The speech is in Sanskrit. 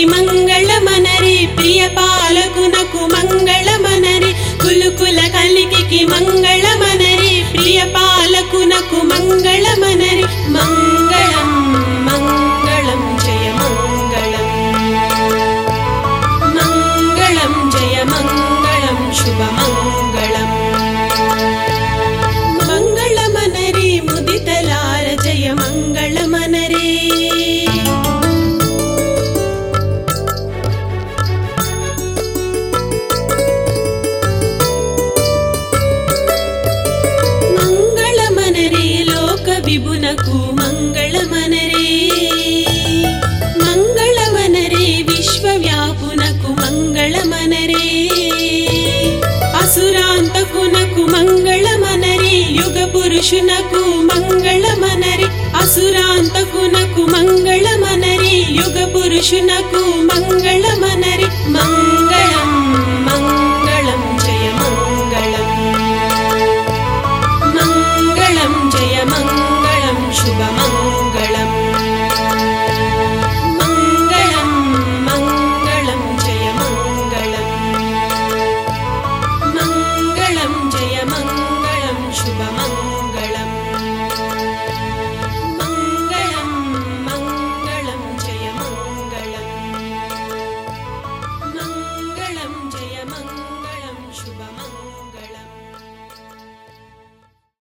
మంగళమనరి ప్రియ పాలకునకు మంగళమనరి కులుకుల కలికి మంగళమనరి ప్రియ పాలకునకు మంగళమనరి మంగళం మంగళం జయ మంగళం మంగళం జయ మంగళం శుభ भुनकु मङ्गलमनरे मङ्गलमनरे विश्वव्यापुनकु मङ्गलमनरे असुरान्त मङ्गलमनरि युग पुरुषुनकु मङ्गलमनरि असुरान्तन कुमङ्गलमनरि युग पुरुषुनकु मङ्गलमनरि मङ्गल чтобы она